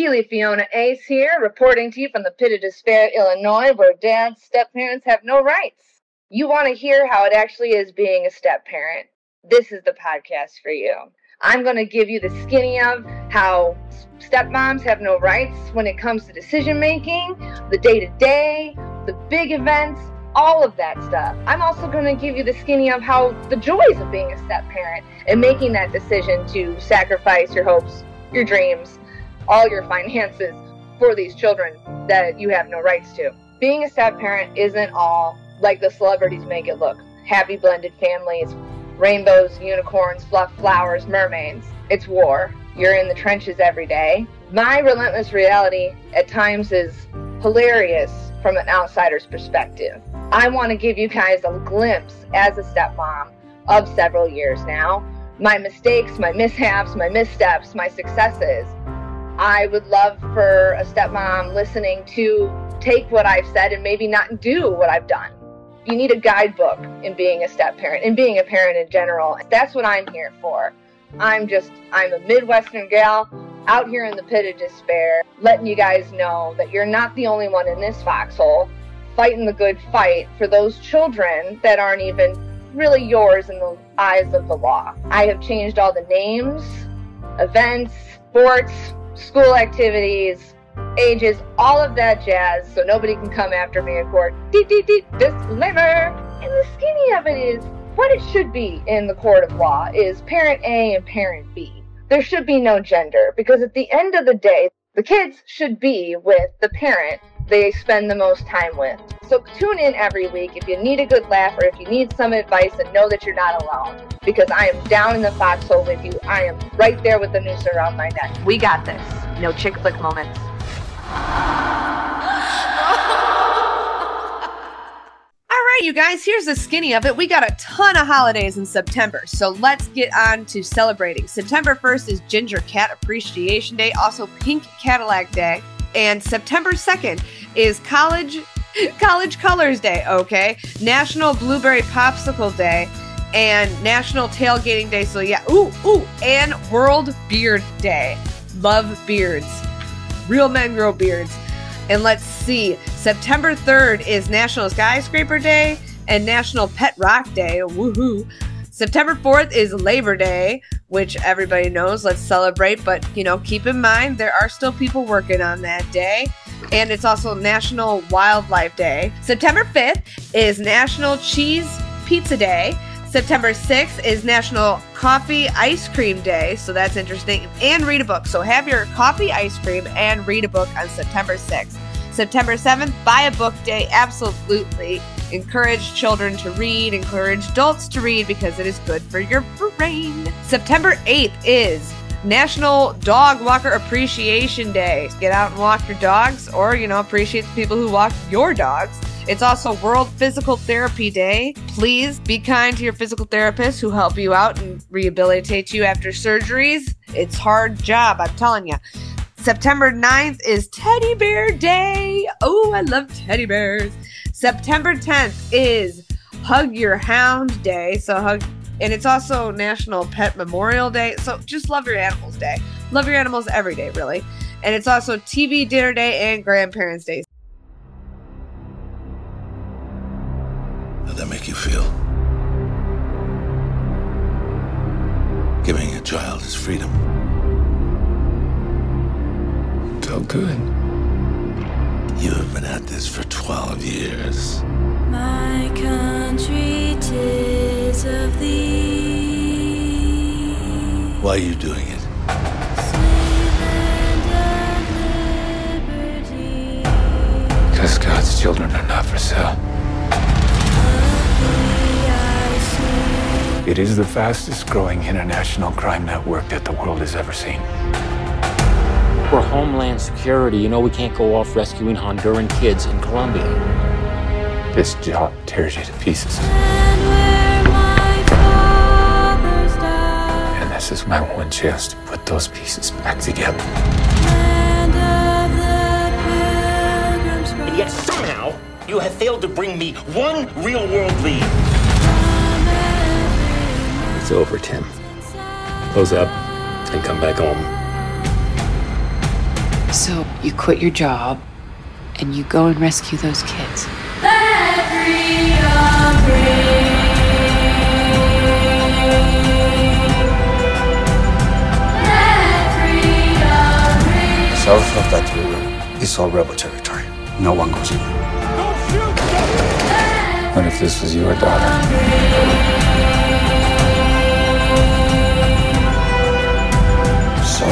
Keeley Fiona Ace here, reporting to you from the pit of despair, Illinois, where dads, step parents have no rights. You want to hear how it actually is being a step parent? This is the podcast for you. I'm going to give you the skinny of how stepmoms have no rights when it comes to decision making, the day to day, the big events, all of that stuff. I'm also going to give you the skinny of how the joys of being a step parent and making that decision to sacrifice your hopes, your dreams, all your finances for these children that you have no rights to. Being a step parent isn't all like the celebrities make it look. Happy blended families, rainbows, unicorns, fluff flowers, mermaids. It's war. You're in the trenches every day. My relentless reality at times is hilarious from an outsider's perspective. I want to give you guys a glimpse as a stepmom of several years now. My mistakes, my mishaps, my missteps, my successes. I would love for a stepmom listening to take what I've said and maybe not do what I've done. You need a guidebook in being a step parent and being a parent in general. That's what I'm here for. I'm just, I'm a Midwestern gal out here in the pit of despair, letting you guys know that you're not the only one in this foxhole fighting the good fight for those children that aren't even really yours in the eyes of the law. I have changed all the names, events, sports, school activities, ages, all of that jazz, so nobody can come after me in court. Deep, deep, deep, disclaimer. And the skinny of it is what it should be in the court of law is parent A and parent B. There should be no gender because at the end of the day, the kids should be with the parent they spend the most time with. So tune in every week if you need a good laugh or if you need some advice and know that you're not alone. Because I am down in the foxhole with you. I am right there with the noose around my neck. We got this. No chick flick moments. All right, you guys, here's the skinny of it. We got a ton of holidays in September, so let's get on to celebrating. September 1st is Ginger Cat Appreciation Day, also Pink Cadillac Day, and September 2nd is College College Colors Day, okay? National Blueberry Popsicle Day and National Tailgating Day. So yeah, ooh, ooh, and World Beard Day. Love beards. Real men grow beards. And let's see, September 3rd is National Skyscraper Day and National Pet Rock Day. Woohoo. September 4th is Labor Day, which everybody knows. Let's celebrate, but you know, keep in mind there are still people working on that day. And it's also National Wildlife Day. September 5th is National Cheese Pizza Day. September 6th is National Coffee Ice Cream Day, so that's interesting. And read a book. So have your coffee ice cream and read a book on September 6th. September 7th, buy a book day. Absolutely. Encourage children to read, encourage adults to read because it is good for your brain. September 8th is National Dog Walker Appreciation Day. Get out and walk your dogs or, you know, appreciate the people who walk your dogs. It's also World Physical Therapy Day. Please be kind to your physical therapists who help you out and rehabilitate you after surgeries. It's hard job, I'm telling you. September 9th is Teddy Bear Day. Oh, I love teddy bears. September 10th is Hug Your Hound Day. So hug and it's also National Pet Memorial Day. So just love your animals day. Love your animals every day, really. And it's also TV Dinner Day and Grandparents Day. How'd that make you feel? Giving a child his freedom. Felt good. You have been at this for 12 years. My country tis of thee. Why are you doing it? Sweet land of liberty. Because God's children are not for sale. It is the fastest growing international crime network that the world has ever seen. We're Homeland Security. You know we can't go off rescuing Honduran kids in Colombia. This job tears you to pieces. This is my one chance to put those pieces back together. Land of the pilgrims And yet somehow you have failed to bring me one real world lead. It's over, Tim. Close up and come back home. So you quit your job and you go and rescue those kids. South is all rebel territory. No one goes in. What if this was your daughter? So,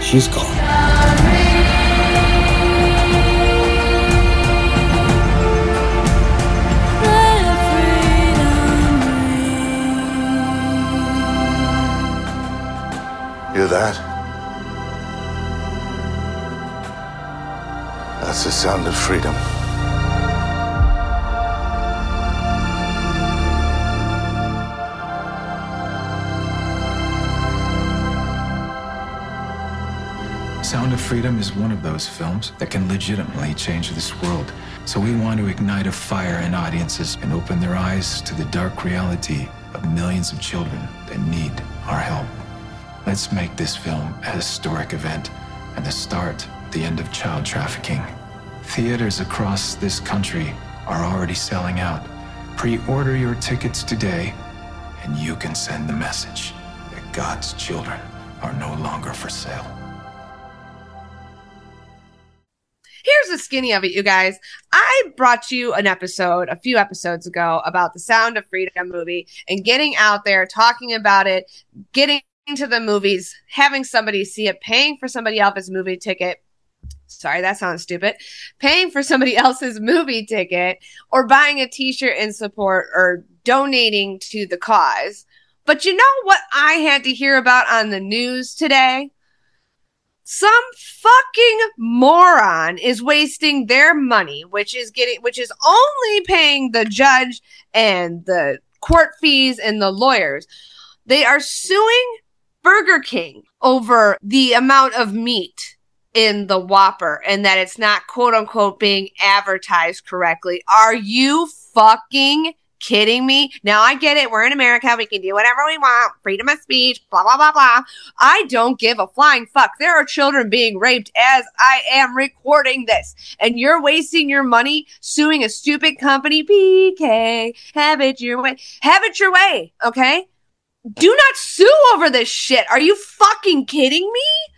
she's gone. Hear that? Sound of freedom. Sound of Freedom is one of those films that can legitimately change this world. So we want to ignite a fire in audiences and open their eyes to the dark reality of millions of children that need our help. Let's make this film a historic event and the start, the end of child trafficking. Theaters across this country are already selling out. Pre-order your tickets today and you can send the message that God's children are no longer for sale. Here's the skinny of it, you guys. I brought you an episode a few episodes ago about the Sound of Freedom movie and getting out there, talking about it, getting to the movies, having somebody see it, paying for somebody else's movie ticket. Sorry, that sounds stupid. Paying for somebody else's movie ticket or buying a t shirt in support or donating to the cause. But you know what I had to hear about on the news today? some fucking moron is wasting their money which is getting which is only paying the judge and the court fees and the lawyers they are suing burger king over the amount of meat in the whopper and that it's not quote unquote being advertised correctly are you fucking kidding me? Now I get it. We're in America. We can do whatever we want. Freedom of speech, blah, blah, blah, blah. I don't give a flying fuck. There are children being raped as I am recording this. And you're wasting your money suing a stupid company. BK, have it your way. Have it your way. Okay. Do not sue over this shit. Are you fucking kidding me?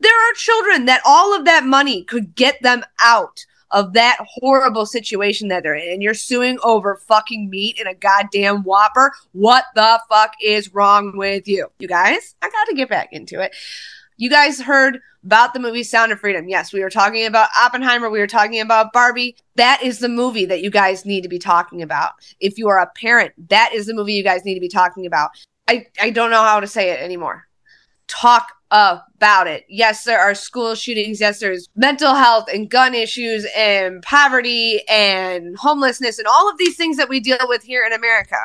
There are children that all of that money could get them out of that horrible situation that they're in and you're suing over fucking meat in a goddamn whopper. What the fuck is wrong with you? You guys, I got to get back into it. You guys heard about the movie Sound of Freedom. Yes, we were talking about Oppenheimer. We were talking about Barbie. That is the movie that you guys need to be talking about. If you are a parent, that is the movie you guys need to be talking about. I, I don't know how to say it anymore. Talk about it. Yes, there are school shootings. Yes, there's mental health and gun issues and poverty and homelessness and all of these things that we deal with here in America.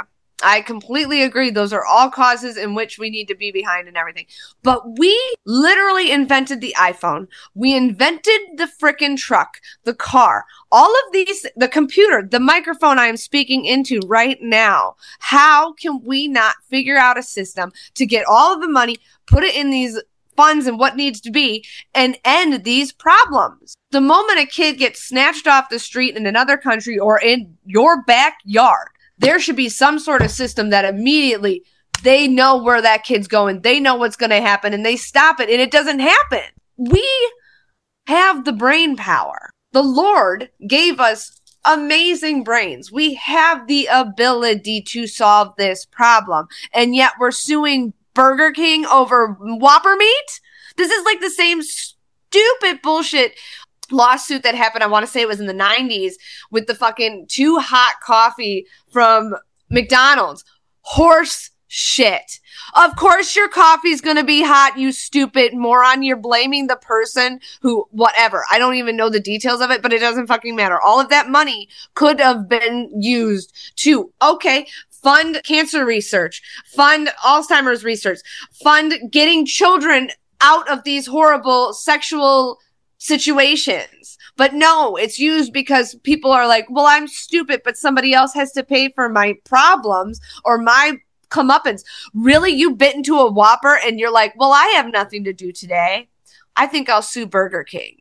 I completely agree. Those are all causes in which we need to be behind and everything. But we literally invented the iPhone. We invented the frickin' truck, the car, all of these, the computer, the microphone I am speaking into right now. How can we not figure out a system to get all of the money, put it in these funds and what needs to be and end these problems. The moment a kid gets snatched off the street in another country or in your backyard, there should be some sort of system that immediately they know where that kid's going. They know what's going to happen and they stop it and it doesn't happen. We have the brain power. The Lord gave us amazing brains. We have the ability to solve this problem. And yet we're suing Burger King over Whopper meat? This is like the same stupid bullshit lawsuit that happened. I want to say it was in the 90s with the fucking too hot coffee from McDonald's. Horse shit. Of course your coffee's gonna be hot, you stupid moron. You're blaming the person who, whatever. I don't even know the details of it, but it doesn't fucking matter. All of that money could have been used to, okay, fund cancer research, fund Alzheimer's research, fund getting children out of these horrible sexual situations. But no, it's used because people are like, well, I'm stupid, but somebody else has to pay for my problems or my comeuppance. Really? You bit into a whopper and you're like, well, I have nothing to do today. I think I'll sue Burger King.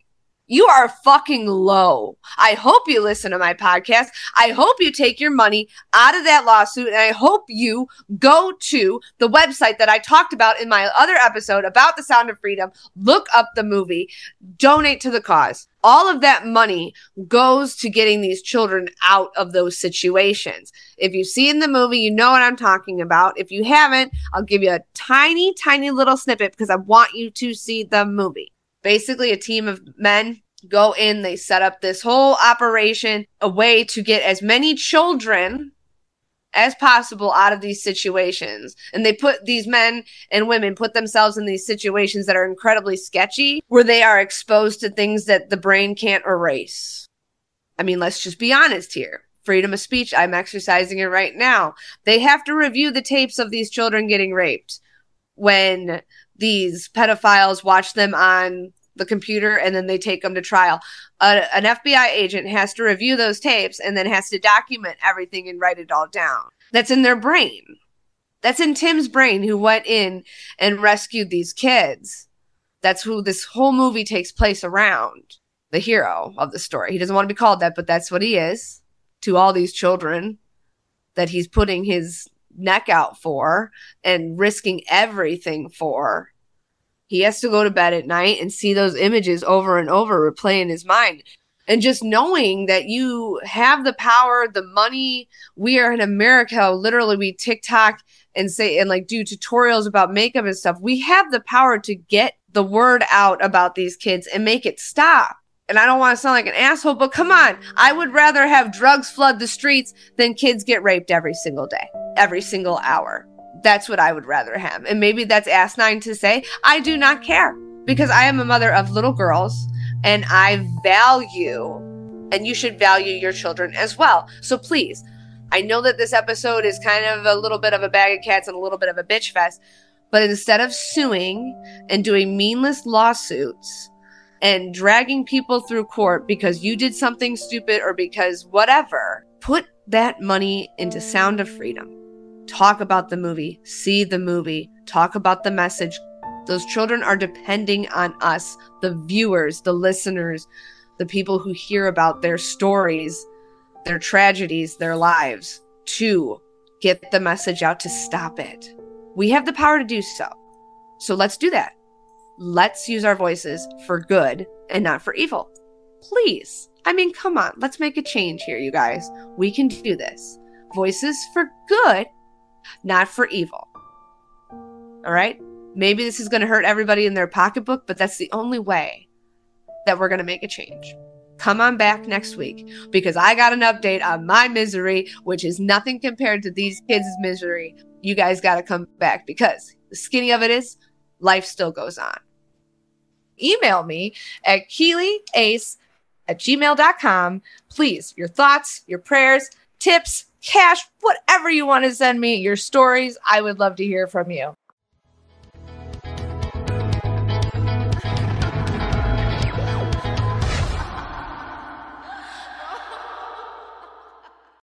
You are fucking low. I hope you listen to my podcast. I hope you take your money out of that lawsuit and I hope you go to the website that I talked about in my other episode about the sound of freedom. Look up the movie, donate to the cause. All of that money goes to getting these children out of those situations. If you've seen the movie, you know what I'm talking about. If you haven't, I'll give you a tiny, tiny little snippet because I want you to see the movie basically a team of men go in, they set up this whole operation, a way to get as many children as possible out of these situations. And they put these men and women put themselves in these situations that are incredibly sketchy, where they are exposed to things that the brain can't erase. I mean, let's just be honest here. Freedom of speech, I'm exercising it right now. They have to review the tapes of these children getting raped when these pedophiles watch them on the computer and then they take them to trial. An FBI agent has to review those tapes and then has to document everything and write it all down. That's in their brain. That's in Tim's brain who went in and rescued these kids. That's who this whole movie takes place around. The hero of the story. He doesn't want to be called that, but that's what he is to all these children that he's putting his neck out for and risking everything for he has to go to bed at night and see those images over and over replay in his mind. And just knowing that you have the power, the money, we are in America, literally we TikTok and say and like do tutorials about makeup and stuff. We have the power to get the word out about these kids and make it stop. And I don't want to sound like an asshole, but come on. I would rather have drugs flood the streets than kids get raped every single day, every single hour. That's what I would rather have. And maybe that's asinine to say. I do not care because I am a mother of little girls and I value, and you should value your children as well. So please, I know that this episode is kind of a little bit of a bag of cats and a little bit of a bitch fest, but instead of suing and doing meaningless lawsuits and dragging people through court because you did something stupid or because whatever, put that money into Sound of Freedom talk about the movie, see the movie, talk about the message. Those children are depending on us, the viewers, the listeners, the people who hear about their stories, their tragedies, their lives, to get the message out to stop it. We have the power to do so. So let's do that. Let's use our voices for good and not for evil. Please. I mean, come on. Let's make a change here, you guys. We can do this. Voices for good not for evil. All right? Maybe this is going to hurt everybody in their pocketbook, but that's the only way that we're going to make a change. Come on back next week because I got an update on my misery, which is nothing compared to these kids' misery. You guys got to come back because the skinny of it is life still goes on. Email me at keeleyace at gmail.com. Please, your thoughts, your prayers, tips, cash, whatever you want to send me, your stories. I would love to hear from you.